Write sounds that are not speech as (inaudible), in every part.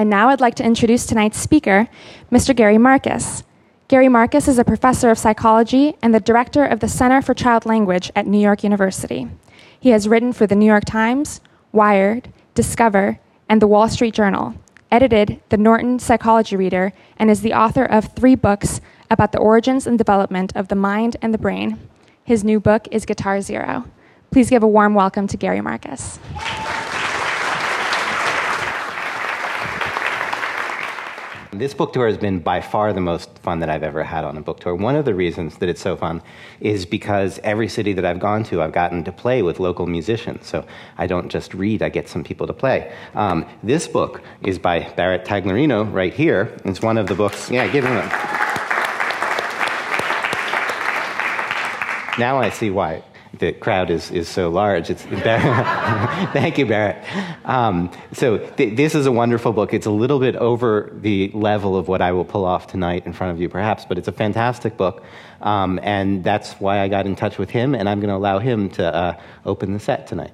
And now I'd like to introduce tonight's speaker, Mr. Gary Marcus. Gary Marcus is a professor of psychology and the director of the Center for Child Language at New York University. He has written for the New York Times, Wired, Discover, and the Wall Street Journal, edited the Norton Psychology Reader, and is the author of three books about the origins and development of the mind and the brain. His new book is Guitar Zero. Please give a warm welcome to Gary Marcus. This book tour has been by far the most fun that I've ever had on a book tour. One of the reasons that it's so fun is because every city that I've gone to, I've gotten to play with local musicians. So I don't just read, I get some people to play. Um, this book is by Barrett Tagliarino right here. It's one of the books. Yeah, give him a. Now I see why the crowd is, is so large. It's (laughs) Thank you, Barrett. Um, so th- this is a wonderful book. It's a little bit over the level of what I will pull off tonight in front of you, perhaps, but it's a fantastic book, um, and that's why I got in touch with him, and I'm going to allow him to uh, open the set tonight.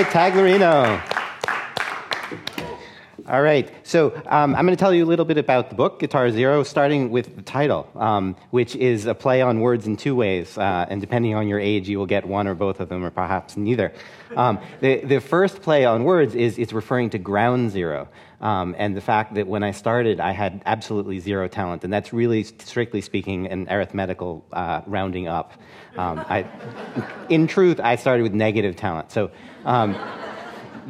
Barrett Tagliarino. All right, so um, I'm going to tell you a little bit about the book, Guitar Zero, starting with title, um, which is a play on words in two ways. Uh, and depending on your age, you will get one or both of them, or perhaps neither. Um, the, the first play on words is it's referring to ground zero. Um, and the fact that when I started, I had absolutely zero talent. And that's really, strictly speaking, an arithmetical uh, rounding up. Um, I, in truth, I started with negative talent. So, um,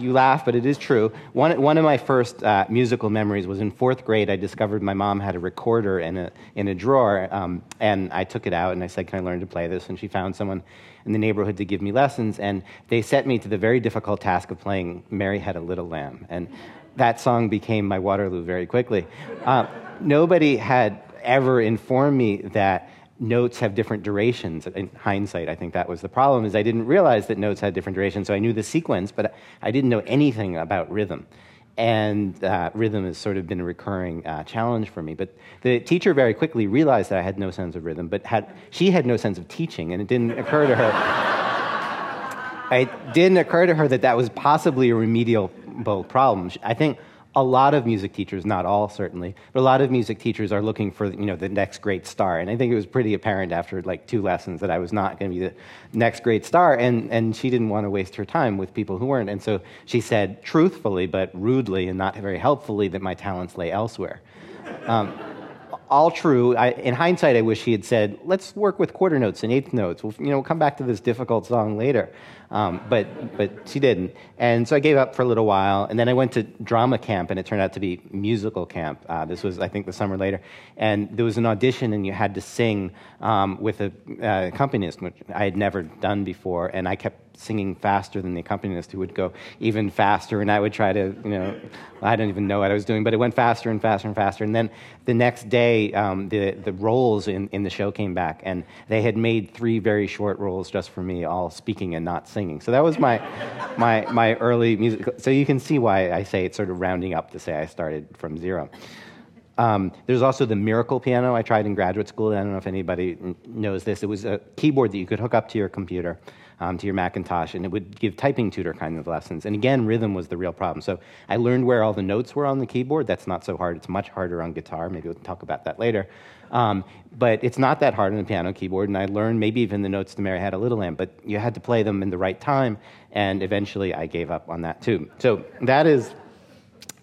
you laugh, but it is true. One, one of my first uh, musical memories was in fourth grade. I discovered my mom had a recorder in a, in a drawer, um, and I took it out and I said, Can I learn to play this? And she found someone in the neighborhood to give me lessons, and they set me to the very difficult task of playing Mary Had a Little Lamb. And that song became my Waterloo very quickly. Uh, nobody had ever informed me that notes have different durations. In hindsight, I think that was the problem, is I didn't realize that notes had different durations. So I knew the sequence, but I didn't know anything about rhythm. And uh, rhythm has sort of been a recurring uh, challenge for me. But the teacher very quickly realized that I had no sense of rhythm, but had, she had no sense of teaching, and it didn't occur to her. (laughs) it didn't occur to her that that was possibly a remedial problem. I think a lot of music teachers, not all certainly, but a lot of music teachers are looking for you know the next great star. And I think it was pretty apparent after like two lessons that I was not going to be the next great star. And and she didn't want to waste her time with people who weren't. And so she said truthfully but rudely and not very helpfully that my talents lay elsewhere. Um, all true. I, in hindsight, I wish he had said, "Let's work with quarter notes and eighth notes. We'll, you know, come back to this difficult song later." Um, but but she didn't, and so I gave up for a little while, and then I went to drama camp, and it turned out to be musical camp. Uh, this was, I think, the summer later, and there was an audition, and you had to sing um, with a uh, accompanist, which I had never done before, and I kept singing faster than the accompanist who would go even faster and i would try to you know i don't even know what i was doing but it went faster and faster and faster and then the next day um, the, the roles in, in the show came back and they had made three very short roles just for me all speaking and not singing so that was my (laughs) my my early music so you can see why i say it's sort of rounding up to say i started from zero um, there's also the Miracle piano I tried in graduate school. I don't know if anybody knows this. It was a keyboard that you could hook up to your computer, um, to your Macintosh, and it would give typing tutor kind of lessons. And again, rhythm was the real problem. So I learned where all the notes were on the keyboard. That's not so hard. It's much harder on guitar. Maybe we'll talk about that later. Um, but it's not that hard on the piano keyboard. And I learned maybe even the notes to Mary Had a Little Lamb, but you had to play them in the right time. And eventually I gave up on that too. So that is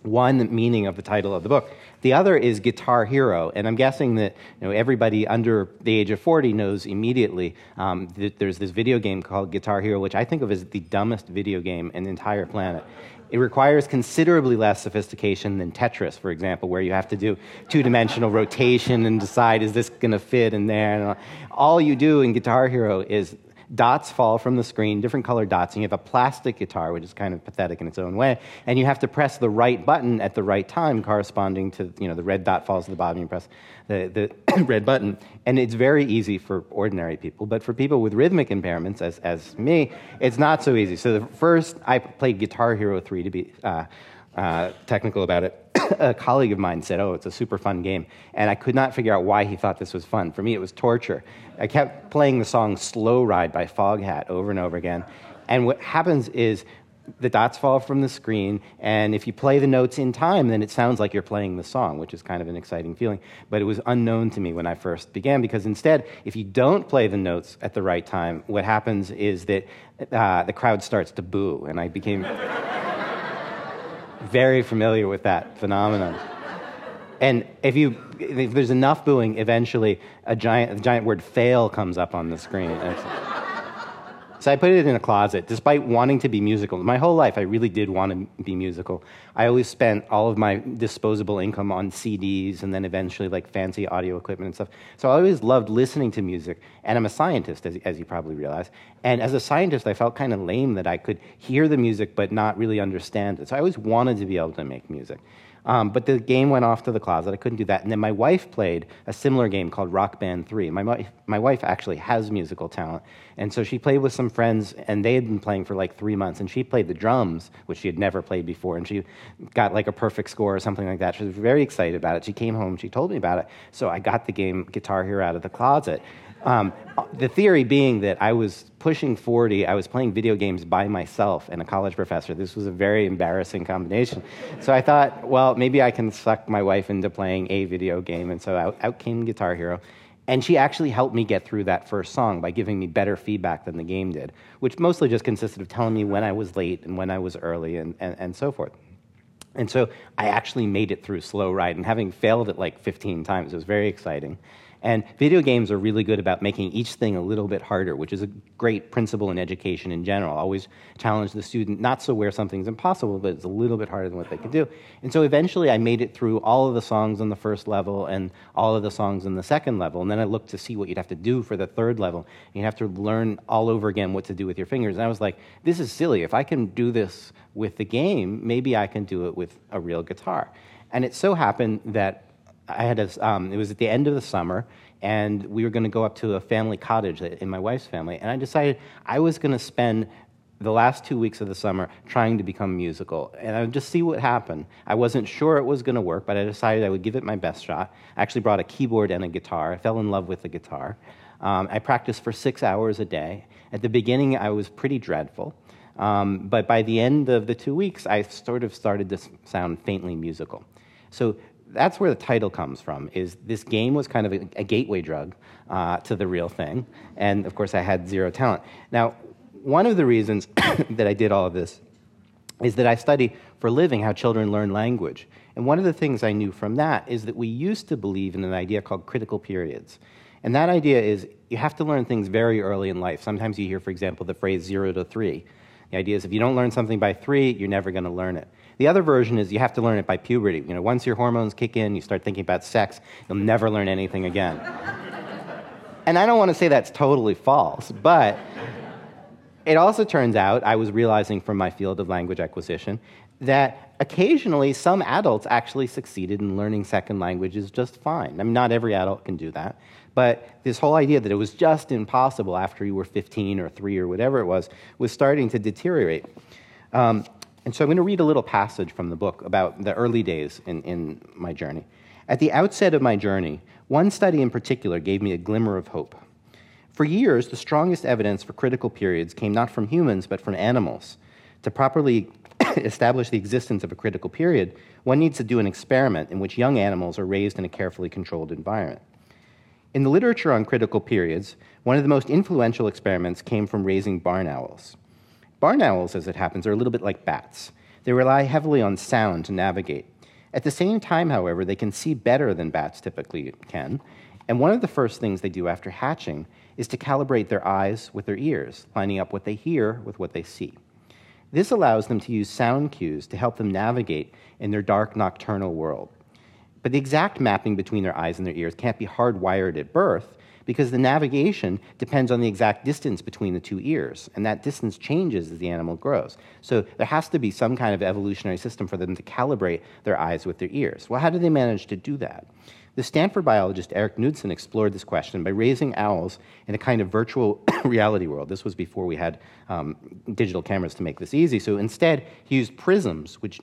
one meaning of the title of the book. The other is Guitar Hero, and I'm guessing that you know, everybody under the age of 40 knows immediately um, that there's this video game called Guitar Hero, which I think of as the dumbest video game in the entire planet. It requires considerably less sophistication than Tetris, for example, where you have to do two dimensional rotation and decide is this going to fit in there. All you do in Guitar Hero is dots fall from the screen, different colored dots, and you have a plastic guitar, which is kind of pathetic in its own way, and you have to press the right button at the right time, corresponding to, you know, the red dot falls to the bottom, you press the, the (coughs) red button. And it's very easy for ordinary people, but for people with rhythmic impairments, as, as me, it's not so easy. So the first, I played Guitar Hero 3 to be uh, uh, technical about it. (coughs) a colleague of mine said, Oh, it's a super fun game. And I could not figure out why he thought this was fun. For me, it was torture. I kept playing the song Slow Ride by Foghat over and over again. And what happens is the dots fall from the screen, and if you play the notes in time, then it sounds like you're playing the song, which is kind of an exciting feeling. But it was unknown to me when I first began, because instead, if you don't play the notes at the right time, what happens is that uh, the crowd starts to boo, and I became (laughs) very familiar with that phenomenon. And if you if there's enough booing, eventually a giant a giant word fail comes up on the screen. So I put it in a closet, despite wanting to be musical. My whole life, I really did want to be musical. I always spent all of my disposable income on CDs and then eventually like fancy audio equipment and stuff. So I always loved listening to music. And I'm a scientist, as, as you probably realize. And as a scientist, I felt kind of lame that I could hear the music but not really understand it. So I always wanted to be able to make music. Um, but the game went off to the closet. I couldn't do that. And then my wife played a similar game called Rock Band 3. My, my wife actually has musical talent. And so she played with some friends, and they had been playing for like three months. And she played the drums, which she had never played before. And she got like a perfect score or something like that. She was very excited about it. She came home, she told me about it. So I got the game Guitar Hero out of the closet. Um, the theory being that I was pushing 40, I was playing video games by myself and a college professor. This was a very embarrassing combination. So I thought, well, maybe I can suck my wife into playing a video game. And so out, out came Guitar Hero. And she actually helped me get through that first song by giving me better feedback than the game did, which mostly just consisted of telling me when I was late and when I was early and, and, and so forth. And so I actually made it through Slow Ride, and having failed it like 15 times, it was very exciting. And video games are really good about making each thing a little bit harder, which is a great principle in education in general. Always challenge the student, not so where something's impossible, but it's a little bit harder than what they could do. And so eventually I made it through all of the songs on the first level and all of the songs on the second level. And then I looked to see what you'd have to do for the third level. And you'd have to learn all over again what to do with your fingers. And I was like, this is silly. If I can do this with the game, maybe I can do it with a real guitar. And it so happened that I had a, um, it was at the end of the summer, and we were going to go up to a family cottage in my wife's family. And I decided I was going to spend the last two weeks of the summer trying to become musical, and I would just see what happened. I wasn't sure it was going to work, but I decided I would give it my best shot. I actually brought a keyboard and a guitar. I fell in love with the guitar. Um, I practiced for six hours a day. At the beginning, I was pretty dreadful. Um, but by the end of the two weeks, I sort of started to sound faintly musical. So that's where the title comes from is this game was kind of a, a gateway drug uh, to the real thing. And of course i had zero talent. Now one of the reasons (coughs) that i did all of this is that i study for a living how children learn language. And one of the things i knew from that is that we used to believe in an idea called critical periods. And that idea is you have to learn things very early in life. Sometimes you hear for example the phrase zero to three the idea is if you don't learn something by three you're never going to learn it the other version is you have to learn it by puberty. You know, once your hormones kick in, you start thinking about sex, you'll never learn anything again. and I don't want to say that's totally false, but it also turns out, I was realizing from my field of language acquisition, that occasionally some adults actually succeeded in learning second languages just fine. I mean, not every adult can do that. But this whole idea that it was just impossible after you were 15 or 3 or whatever it was was starting to deteriorate. Um, and so I'm going to read a little passage from the book about the early days in, in my journey. At the outset of my journey, one study in particular gave me a glimmer of hope. For years, the strongest evidence for critical periods came not from humans, but from animals. To properly (coughs) establish the existence of a critical period, one needs to do an experiment in which young animals are raised in a carefully controlled environment. In the literature on critical periods, one of the most influential experiments came from raising barn owls. Barn owls, as it happens, are a little bit like bats. They rely heavily on sound to navigate. At the same time, however, they can see better than bats typically can, and one of the first things they do after hatching is to calibrate their eyes with their ears, lining up what they hear with what they see. This allows them to use sound cues to help them navigate in their dark nocturnal world. But the exact mapping between their eyes and their ears can't be hardwired at birth, because the navigation depends on the exact distance between the two ears, and that distance changes as the animal grows. So there has to be some kind of evolutionary system for them to calibrate their eyes with their ears. Well, how do they manage to do that? The Stanford biologist Eric Knudsen explored this question by raising owls in a kind of virtual (coughs) reality world. This was before we had um, digital cameras to make this easy. So instead, he used prisms, which,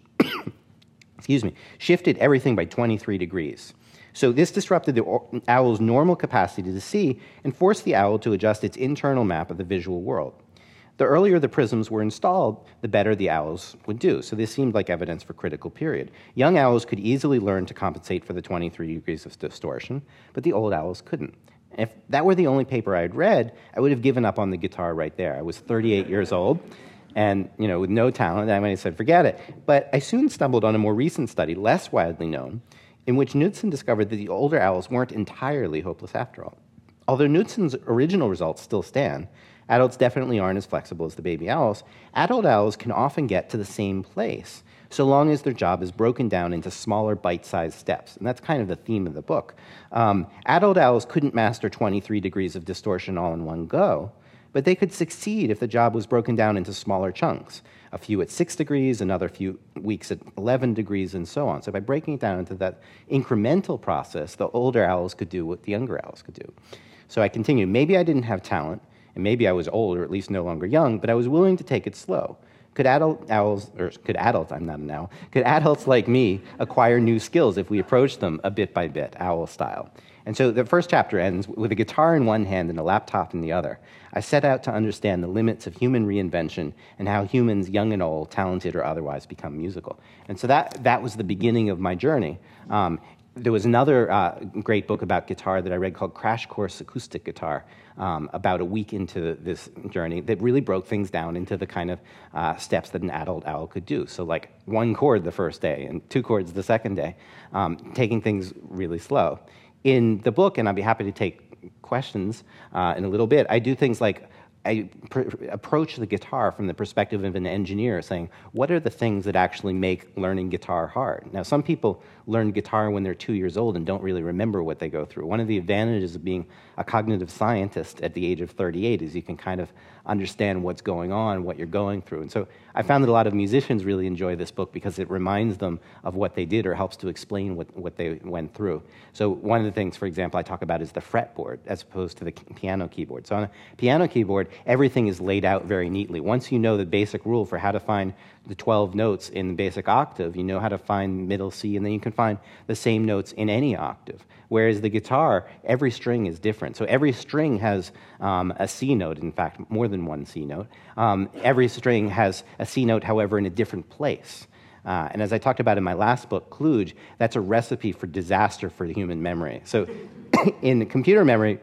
excuse me, shifted everything by 23 degrees. So this disrupted the owl's normal capacity to see and forced the owl to adjust its internal map of the visual world. The earlier the prisms were installed, the better the owls would do. So this seemed like evidence for critical period. Young owls could easily learn to compensate for the 23 degrees of distortion, but the old owls couldn't. If that were the only paper I had read, I would have given up on the guitar right there. I was 38 years old and you know with no talent i might have said forget it but i soon stumbled on a more recent study less widely known in which Knudsen discovered that the older owls weren't entirely hopeless after all. Although Knudsen's original results still stand, adults definitely aren't as flexible as the baby owls, adult owls can often get to the same place so long as their job is broken down into smaller bite sized steps. And that's kind of the theme of the book. Um, adult owls couldn't master 23 degrees of distortion all in one go, but they could succeed if the job was broken down into smaller chunks a few at six degrees, another few weeks at 11 degrees, and so on. So by breaking it down into that incremental process, the older owls could do what the younger owls could do. So I continued. Maybe I didn't have talent, and maybe I was old or at least no longer young, but I was willing to take it slow. Could adult owls, or could adults, I'm not an owl, could adults like me acquire new skills if we approached them a bit by bit, owl style? And so the first chapter ends with a guitar in one hand and a laptop in the other. I set out to understand the limits of human reinvention and how humans, young and old, talented or otherwise, become musical. And so that, that was the beginning of my journey. Um, there was another uh, great book about guitar that I read called Crash Course Acoustic Guitar um, about a week into this journey that really broke things down into the kind of uh, steps that an adult owl could do. So, like one chord the first day and two chords the second day, um, taking things really slow. In the book, and I'd be happy to take questions uh, in a little bit, I do things like I pr- approach the guitar from the perspective of an engineer, saying, what are the things that actually make learning guitar hard? Now, some people learn guitar when they're two years old and don't really remember what they go through. One of the advantages of being a cognitive scientist at the age of 38 is you can kind of understand what's going on, what you're going through. And so I found that a lot of musicians really enjoy this book because it reminds them of what they did or helps to explain what, what they went through. So one of the things, for example, I talk about is the fretboard as opposed to the piano keyboard. So on a piano keyboard, everything is laid out very neatly. Once you know the basic rule for how to find the 12 notes in the basic octave, you know how to find middle C, and then you can find the same notes in any octave. Whereas the guitar, every string is different. So every string has um, a C note, in fact, more than one C note. Um, every string has a C note, however, in a different place. Uh, and as I talked about in my last book, Kluge, that's a recipe for disaster for the human memory. So (coughs) in computer memory,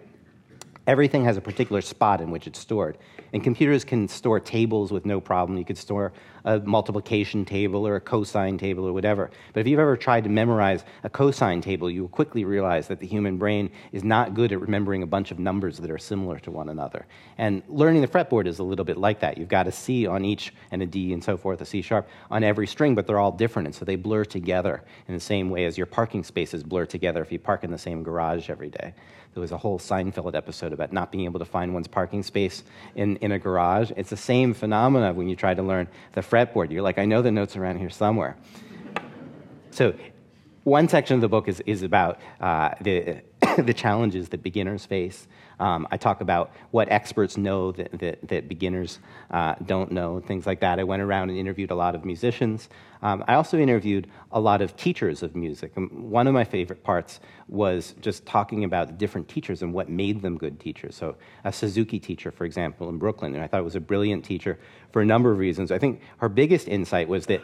everything has a particular spot in which it's stored. And computers can store tables with no problem. You could store a multiplication table or a cosine table or whatever. But if you've ever tried to memorize a cosine table, you will quickly realize that the human brain is not good at remembering a bunch of numbers that are similar to one another. And learning the fretboard is a little bit like that. You've got a C on each and a D and so forth, a C sharp on every string, but they're all different. And so they blur together in the same way as your parking spaces blur together if you park in the same garage every day. There was a whole Seinfeld episode about not being able to find one's parking space in, in a garage. It's the same phenomena when you try to learn the fretboard. You're like, I know the notes around here somewhere. So, one section of the book is, is about uh, the, (coughs) the challenges that beginners face. Um, I talk about what experts know that, that, that beginners uh, don't know, things like that. I went around and interviewed a lot of musicians. Um, I also interviewed a lot of teachers of music. Um, one of my favorite parts was just talking about different teachers and what made them good teachers. So, a Suzuki teacher, for example, in Brooklyn, and I thought it was a brilliant teacher for a number of reasons. I think her biggest insight was that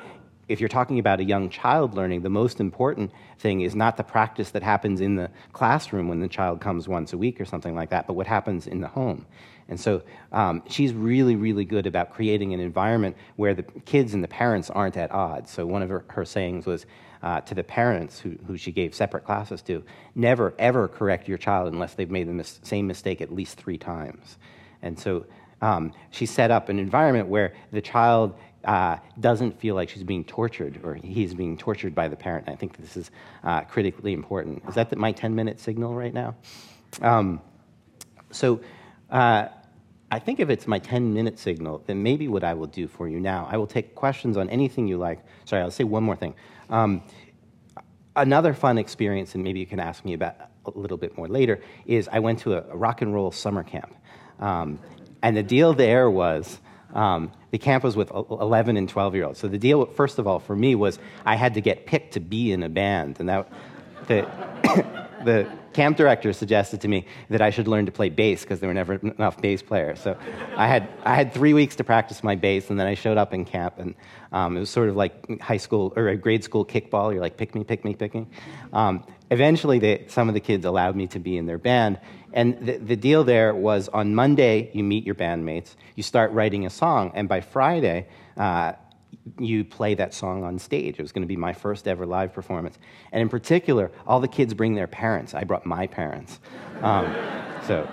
if you're talking about a young child learning, the most important thing is not the practice that happens in the classroom when the child comes once a week or something like that, but what happens in the home. And so um, she's really, really good about creating an environment where the kids and the parents aren't at odds. So one of her, her sayings was uh, to the parents who, who she gave separate classes to never, ever correct your child unless they've made the mis- same mistake at least three times. And so um, she set up an environment where the child uh, doesn't feel like she's being tortured or he's being tortured by the parent. I think this is uh, critically important. Is that the, my 10 minute signal right now? Um, so uh, I think if it's my 10 minute signal, then maybe what I will do for you now, I will take questions on anything you like. Sorry, I'll say one more thing. Um, another fun experience, and maybe you can ask me about a little bit more later, is I went to a, a rock and roll summer camp. Um, and the deal there was um, the camp was with 11 and 12 year olds. So the deal, first of all, for me was I had to get picked to be in a band. And that, the, (coughs) the camp director suggested to me that I should learn to play bass because there were never enough bass players. So I had, I had three weeks to practice my bass, and then I showed up in camp, and um, it was sort of like high school or a grade school kickball. You're like, pick me, pick me, pick me. Um, eventually, they, some of the kids allowed me to be in their band, and the, the deal there was on Monday, you meet your bandmates, you start writing a song, and by Friday, uh, you play that song on stage. It was going to be my first ever live performance. And in particular, all the kids bring their parents. I brought my parents. Um, so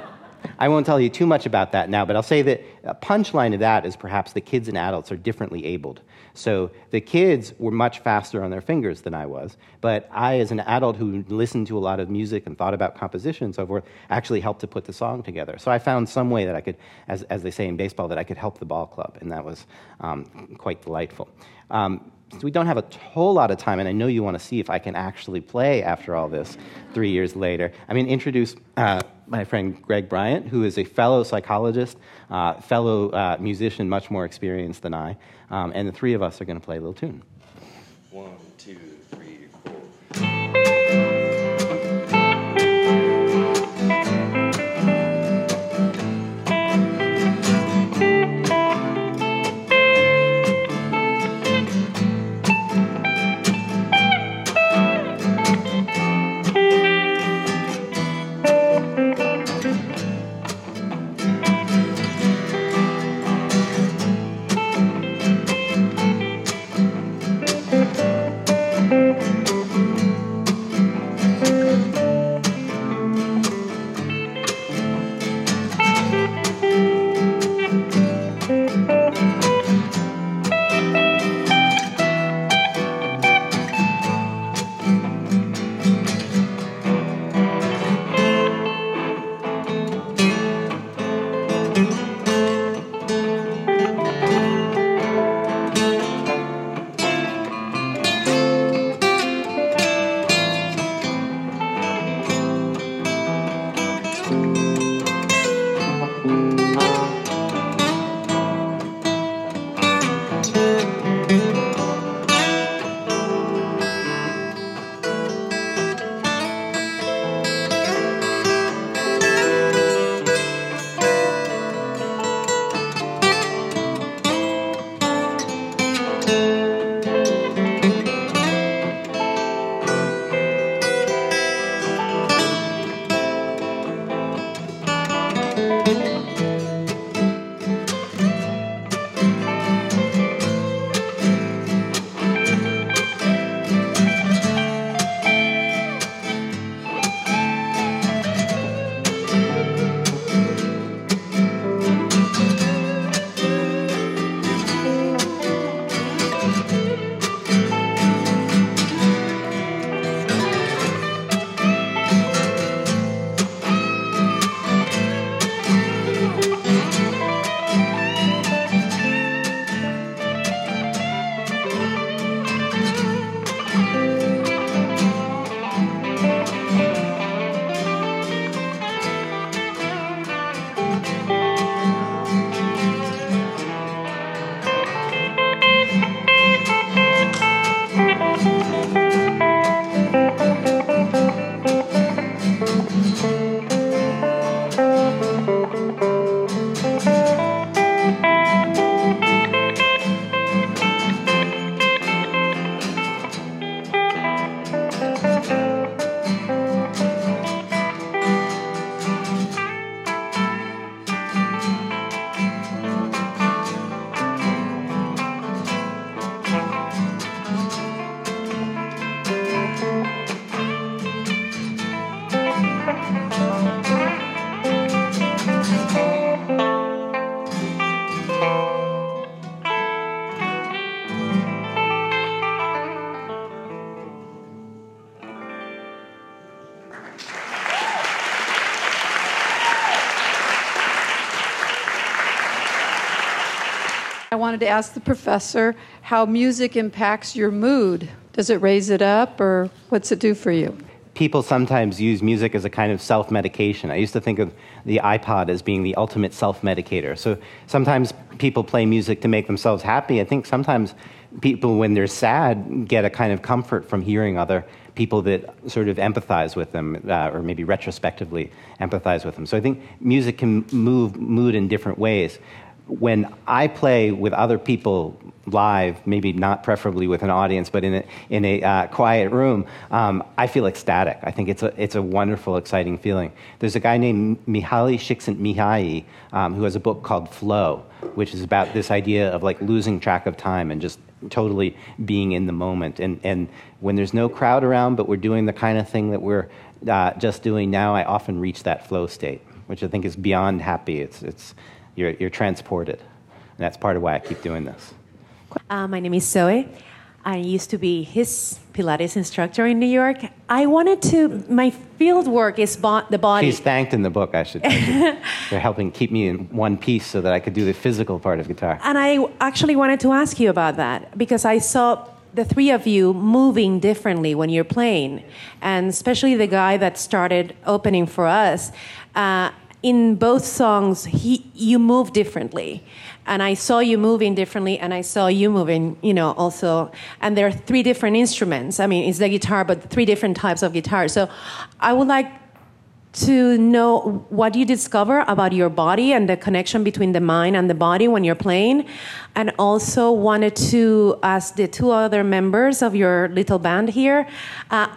I won't tell you too much about that now, but I'll say that a punchline of that is perhaps the kids and adults are differently abled. So the kids were much faster on their fingers than I was, but I, as an adult who listened to a lot of music and thought about composition and so forth, actually helped to put the song together. So I found some way that I could, as, as they say in baseball, that I could help the ball club, and that was um, quite delightful. Um, we don't have a whole lot of time, and I know you want to see if I can actually play after all this three years later. I mean, introduce uh, my friend Greg Bryant, who is a fellow psychologist, uh, fellow uh, musician, much more experienced than I. Um, and the three of us are going to play a little tune. One, two, wanted to ask the professor how music impacts your mood. Does it raise it up, or what's it do for you? People sometimes use music as a kind of self medication. I used to think of the iPod as being the ultimate self medicator. So sometimes people play music to make themselves happy. I think sometimes people, when they're sad, get a kind of comfort from hearing other people that sort of empathize with them, uh, or maybe retrospectively empathize with them. So I think music can move mood in different ways when I play with other people live, maybe not preferably with an audience, but in a, in a uh, quiet room, um, I feel ecstatic. I think it's a, it's a wonderful, exciting feeling. There's a guy named Mihaly Csikszentmihalyi um, who has a book called Flow, which is about this idea of like losing track of time and just totally being in the moment. And, and when there's no crowd around, but we're doing the kind of thing that we're uh, just doing now, I often reach that flow state, which I think is beyond happy. It's, it's, you're, you're transported. And that's part of why I keep doing this. Uh, my name is Zoe. I used to be his Pilates instructor in New York. I wanted to, my field work is bo- the body. She's thanked in the book, I should, I should They're helping keep me in one piece so that I could do the physical part of guitar. And I actually wanted to ask you about that because I saw the three of you moving differently when you're playing, and especially the guy that started opening for us. Uh, in both songs, he you move differently, and I saw you moving differently, and I saw you moving, you know, also. And there are three different instruments. I mean, it's the guitar, but three different types of guitar. So, I would like to know what you discover about your body and the connection between the mind and the body when you're playing and also wanted to ask the two other members of your little band here uh,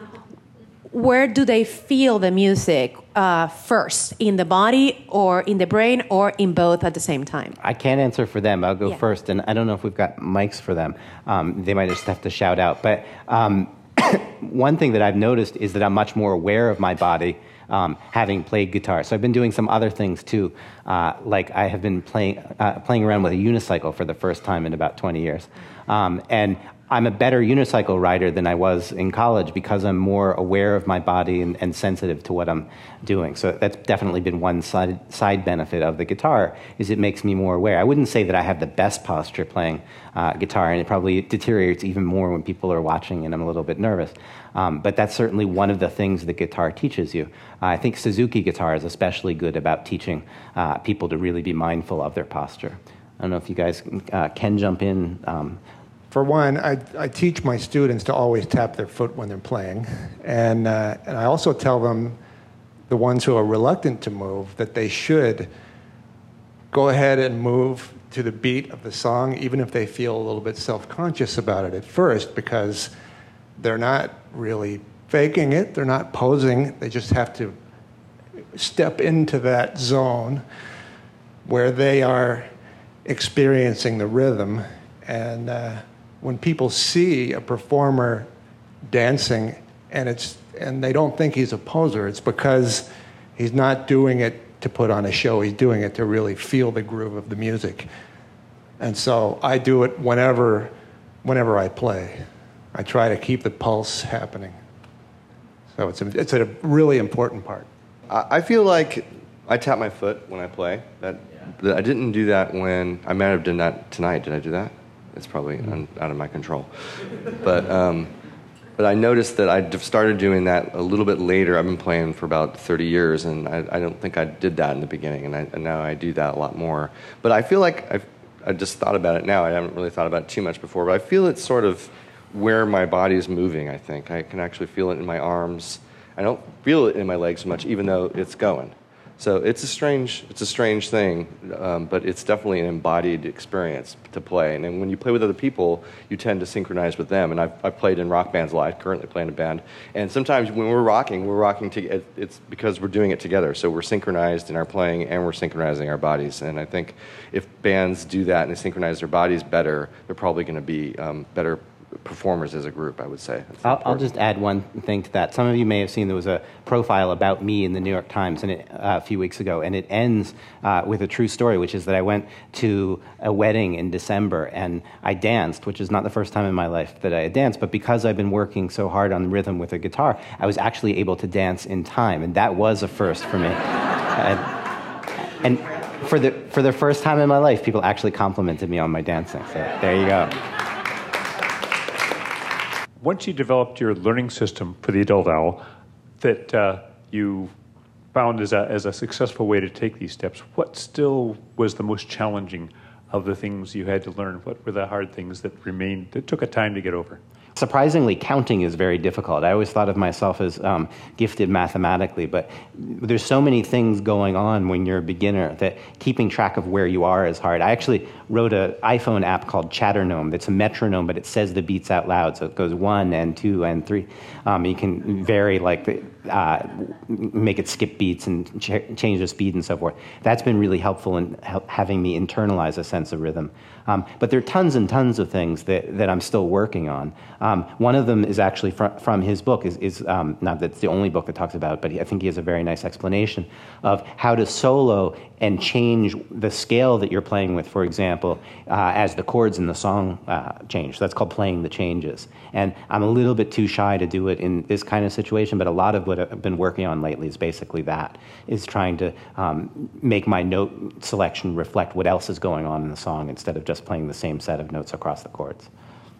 where do they feel the music uh, first in the body or in the brain or in both at the same time I can't answer for them. I'll go Yeah. first, and I don't know if we've got mics for them. Um, they might just have to shout out. But um, (coughs) one thing that I've noticed is that I'm much more aware of my body. Um, having played guitar, so I've been doing some other things too. Uh, like I have been playing uh, playing around with a unicycle for the first time in about 20 years, um, and I'm a better unicycle rider than I was in college because I'm more aware of my body and, and sensitive to what I'm doing. So that's definitely been one side, side benefit of the guitar is it makes me more aware. I wouldn't say that I have the best posture playing uh, guitar, and it probably deteriorates even more when people are watching and I'm a little bit nervous. Um, but that's certainly one of the things that guitar teaches you. Uh, I think Suzuki guitar is especially good about teaching uh, people to really be mindful of their posture. I don't know if you guys uh, can jump in. Um, For one, I, I teach my students to always tap their foot when they're playing. And, uh, and I also tell them, the ones who are reluctant to move, that they should go ahead and move to the beat of the song, even if they feel a little bit self conscious about it at first, because they're not really faking it, they're not posing, they just have to step into that zone where they are experiencing the rhythm. And uh, when people see a performer dancing and, it's, and they don't think he's a poser, it's because he's not doing it to put on a show, he's doing it to really feel the groove of the music. And so I do it whenever, whenever I play. I try to keep the pulse happening. So it's a, it's a really important part. I I feel like I tap my foot when I play. That, that I didn't do that when I might have done that tonight. Did I do that? It's probably out of my control. But um, but I noticed that I started doing that a little bit later. I've been playing for about 30 years, and I, I don't think I did that in the beginning, and, I, and now I do that a lot more. But I feel like I've I just thought about it now. I haven't really thought about it too much before, but I feel it's sort of where my body is moving. I think I can actually feel it in my arms. I don't feel it in my legs much, even though it's going. So it's a strange, it's a strange thing, um, but it's definitely an embodied experience to play. And then when you play with other people, you tend to synchronize with them. And I've, I've played in rock bands a lot. I currently play in a band. And sometimes when we're rocking, we're rocking together. It's because we're doing it together. So we're synchronized in our playing and we're synchronizing our bodies. And I think if bands do that and they synchronize their bodies better, they're probably going to be um, better performers as a group, I would say. I'll, I'll just add one thing to that. Some of you may have seen there was a profile about me in the New York Times and it, uh, a few weeks ago, and it ends uh, with a true story, which is that I went to a wedding in December and I danced, which is not the first time in my life that I had danced, but because I've been working so hard on rhythm with a guitar, I was actually able to dance in time, and that was a first for me. (laughs) and, and for the, for the first time in my life, people actually complimented me on my dancing. So there you go. Once you developed your learning system for the adult owl that uh, you found as a, as a successful way to take these steps, what still was the most challenging of the things you had to learn? What were the hard things that remained, that took a time to get over? Surprisingly, counting is very difficult. I always thought of myself as um, gifted mathematically, but there's so many things going on when you're a beginner that keeping track of where you are is hard. I actually wrote an iPhone app called Chatternome that's a metronome, but it says the beats out loud. So it goes one and two and three. Um, you can vary, like, uh, make it skip beats and ch- change the speed and so forth. That's been really helpful in help having me internalize a sense of rhythm. Um, but there are tons and tons of things that, that I'm still working on. Um, one of them is actually fr- from his book, is, is um, not that it's the only book that talks about it, but he, I think he has a very nice explanation of how to solo and change the scale that you're playing with, for example, uh, as the chords in the song uh, change. So that's called playing the changes. And I'm a little bit too shy to do it in this kind of situation, but a lot of what I've been working on lately is basically that, is trying to um, make my note selection reflect what else is going on in the song instead of just playing the same set of notes across the chords.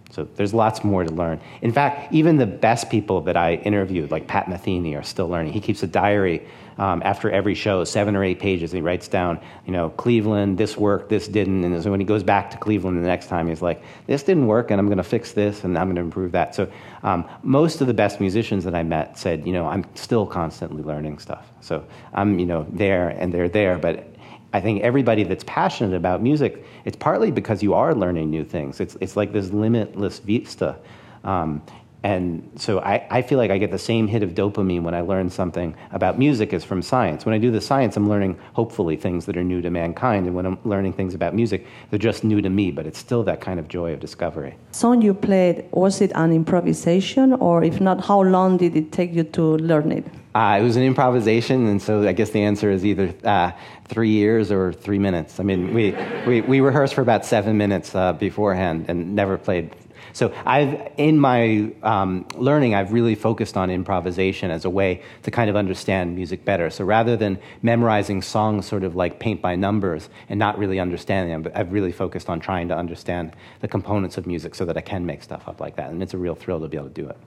So there's lots more to learn. In fact, even the best people that I interviewed, like Pat Metheny, are still learning. He keeps a diary um, after every show, seven or eight pages. He writes down, you know, Cleveland, this worked, this didn't. And so when he goes back to Cleveland the next time, he's like, this didn't work, and I'm going to fix this, and I'm going to improve that. So um, most of the best musicians that I met said, you know, I'm still constantly learning stuff. So I'm, you know, there and they're there, but I think everybody that's passionate about music, it's partly because you are learning new things. It's, it's like this limitless vista. Um, and so I, I feel like I get the same hit of dopamine when I learn something about music as from science. When I do the science, I'm learning, hopefully, things that are new to mankind. And when I'm learning things about music, they're just new to me, but it's still that kind of joy of discovery. Song you played, was it an improvisation? Or if not, how long did it take you to learn it? Uh, it was an improvisation, and so I guess the answer is either uh, three years or three minutes. I mean, we, we, we rehearsed for about seven minutes uh, beforehand and never played so I've, in my um, learning, I've really focused on improvisation as a way to kind of understand music better. So rather than memorizing songs sort of like paint by numbers and not really understanding them, I've really focused on trying to understand the components of music so that I can make stuff up like that. And it's a real thrill to be able to do it.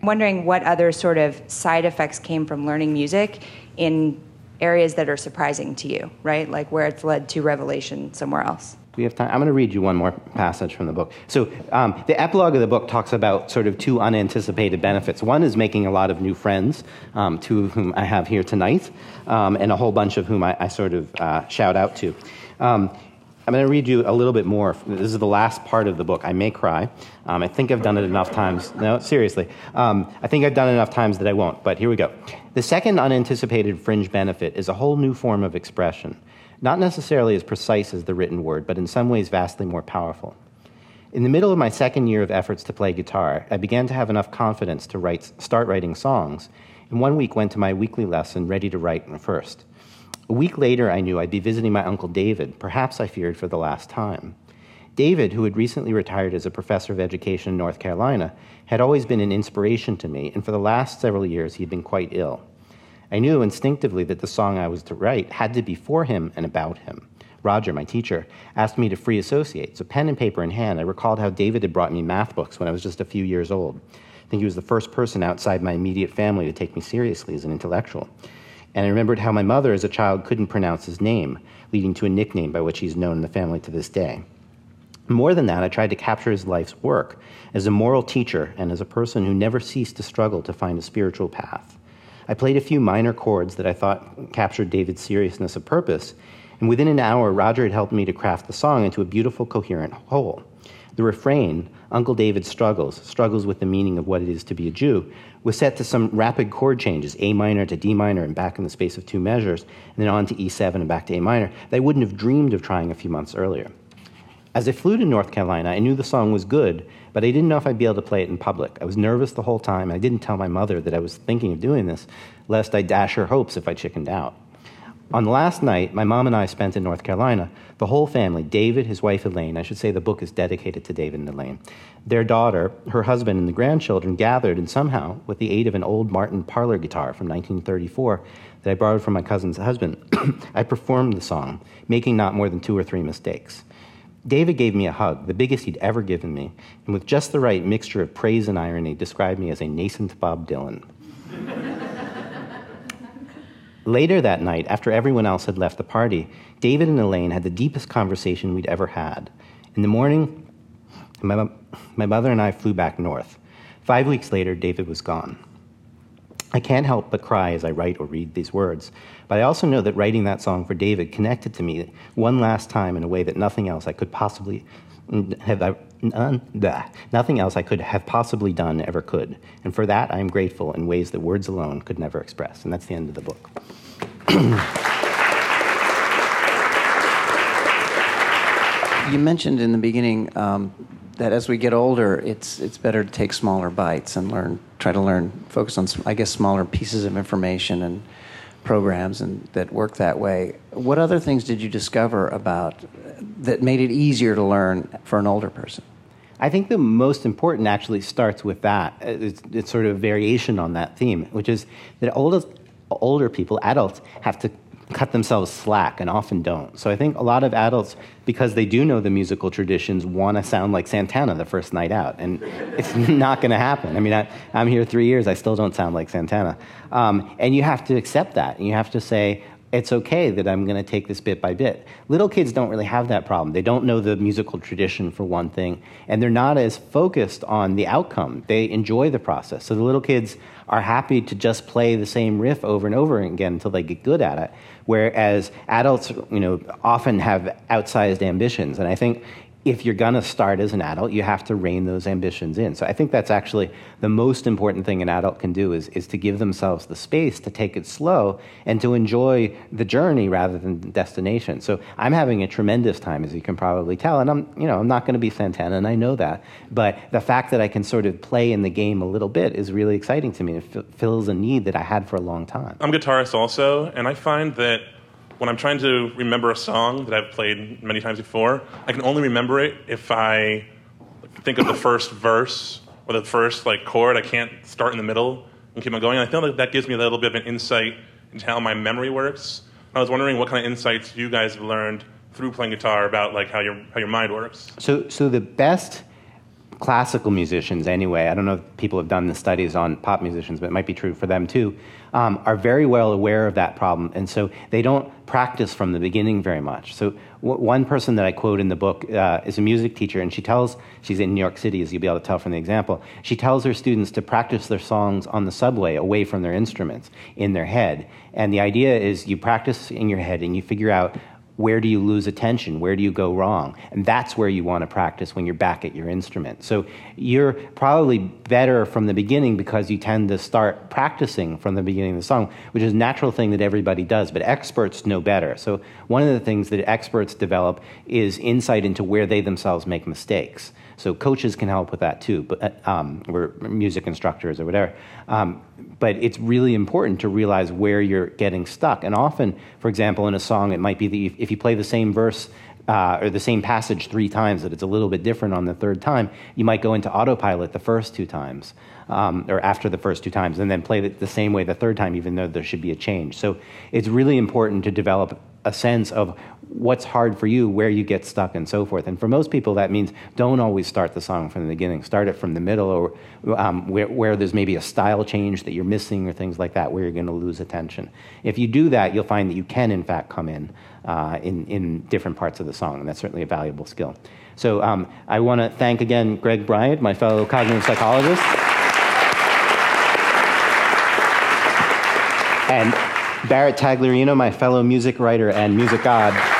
I'm wondering what other sort of side effects came from learning music in areas that are surprising to you, right? Like where it's led to revelation somewhere else we have time? I'm going to read you one more passage from the book. So, um, the epilogue of the book talks about sort of two unanticipated benefits. One is making a lot of new friends, um, two of whom I have here tonight, um, and a whole bunch of whom I, I sort of uh, shout out to. Um, I'm going to read you a little bit more. This is the last part of the book. I may cry. Um, I think I've done it enough times. No, seriously. Um, I think I've done it enough times that I won't, but here we go. The second unanticipated fringe benefit is a whole new form of expression not necessarily as precise as the written word, but in some ways vastly more powerful. In the middle of my second year of efforts to play guitar, I began to have enough confidence to write, start writing songs, and one week went to my weekly lesson ready to write first. A week later, I knew I'd be visiting my uncle David, perhaps I feared for the last time. David, who had recently retired as a professor of education in North Carolina, had always been an inspiration to me, and for the last several years he had been quite ill. I knew instinctively that the song I was to write had to be for him and about him. Roger, my teacher, asked me to free associate, so pen and paper in hand, I recalled how David had brought me math books when I was just a few years old. I think he was the first person outside my immediate family to take me seriously as an intellectual. And I remembered how my mother, as a child, couldn't pronounce his name, leading to a nickname by which he's known in the family to this day. More than that, I tried to capture his life's work as a moral teacher and as a person who never ceased to struggle to find a spiritual path. I played a few minor chords that I thought captured David's seriousness of purpose, and within an hour, Roger had helped me to craft the song into a beautiful, coherent whole. The refrain, Uncle David struggles, struggles with the meaning of what it is to be a Jew, was set to some rapid chord changes, A minor to D minor and back in the space of two measures, and then on to E7 and back to A minor, that I wouldn't have dreamed of trying a few months earlier. As I flew to North Carolina, I knew the song was good, but I didn't know if I'd be able to play it in public. I was nervous the whole time. And I didn't tell my mother that I was thinking of doing this, lest I dash her hopes if I chickened out. On the last night my mom and I spent in North Carolina, the whole family, David, his wife Elaine, I should say the book is dedicated to David and Elaine, their daughter, her husband, and the grandchildren gathered, and somehow, with the aid of an old Martin parlor guitar from 1934 that I borrowed from my cousin's husband, (clears throat) I performed the song, making not more than two or three mistakes. David gave me a hug, the biggest he'd ever given me, and with just the right mixture of praise and irony, described me as a nascent Bob Dylan. (laughs) Later that night, after everyone else had left the party, David and Elaine had the deepest conversation we'd ever had. In the morning, my, my mother and I flew back north. Five weeks later, David was gone. I can't help but cry as I write or read these words, but I also know that writing that song for David connected to me one last time in a way that nothing else I could possibly have uh, nothing else I could have possibly done ever could. And for that, I am grateful in ways that words alone could never express. And that's the end of the book. you mentioned in the beginning um, that as we get older, it's it's better to take smaller bites and learn, try to learn, focus on, I guess, smaller pieces of information and programs and that work that way. What other things did you discover about that made it easier to learn for an older person? I think the most important actually starts with that. It's, it's sort of variation on that theme, which is that older, older people, adults, have to cut themselves slack and often don't. So I think a lot of adults, because they do know the musical traditions, want to sound like Santana the first night out. And it's (laughs) not going to happen. I mean, I, am here three years, I still don't sound like Santana. Um, and you have to accept that. And you have to say, it's okay that I'm going to take this bit by bit. Little kids don't really have that problem. They don't know the musical tradition, for one thing, and they're not as focused on the outcome. They enjoy the process. So the little kids are happy to just play the same riff over and over again until they get good at it. Whereas adults, you know, often have outsized ambitions. And I think if you're going to start as an adult, you have to rein those ambitions in. So I think that's actually the most important thing an adult can do is, is to give themselves the space to take it slow and to enjoy the journey rather than destination. So I'm having a tremendous time, as you can probably tell, and I'm, you know, I'm not going to be Santana, and I know that. But the fact that I can sort of play in the game a little bit is really exciting to me. It f- fills a need that I had for a long time. I'm a guitarist also, and I find that when I'm trying to remember a song that I've played many times before, I can only remember it if I think of the first verse or the first like chord. I can't start in the middle and keep on going. And I feel like that gives me a little bit of an insight into how my memory works. I was wondering what kind of insights you guys have learned through playing guitar about like how your how your mind works. So so the best classical musicians anyway, I don't know if people have done the studies on pop musicians, but it might be true for them too, um, are very well aware of that problem. And so they don't practice from the beginning very much. So w- one person that I quote in the book uh, is a music teacher, and she tells, she's in New York City, as you'll be able to tell from the example, she tells her students to practice their songs on the subway away from their instruments in their head. And the idea is you practice in your head and you figure out where do you lose attention? Where do you go wrong? And that's where you want to practice when you're back at your instrument. So you're probably better from the beginning because you tend to start practicing from the beginning of the song, which is a natural thing that everybody does, but experts know better. So one of the things that experts develop is insight into where they themselves make mistakes. So coaches can help with that too, but uh, um, or music instructors or whatever. Um, but it's really important to realize where you're getting stuck. And often, for example, in a song, it might be that if you play the same verse uh, or the same passage three times, that it's a little bit different on the third time, you might go into autopilot the first two times, um, or after the first two times, and then play it the same way the third time, even though there should be a change. So it's really important to develop a sense of what's hard for you, where you get stuck, and so forth. And for most people, that means don't always start the song from the beginning. Start it from the middle, or um, where, where, there's maybe a style change that you're missing, or things like that, where you're going to lose attention. If you do that, you'll find that you can, in fact, come in uh, in, in different parts of the song, and that's certainly a valuable skill. So um, I want to thank again Greg Bryant, my fellow cognitive psychologist. and Barrett Tagliarino, my fellow music writer and music god.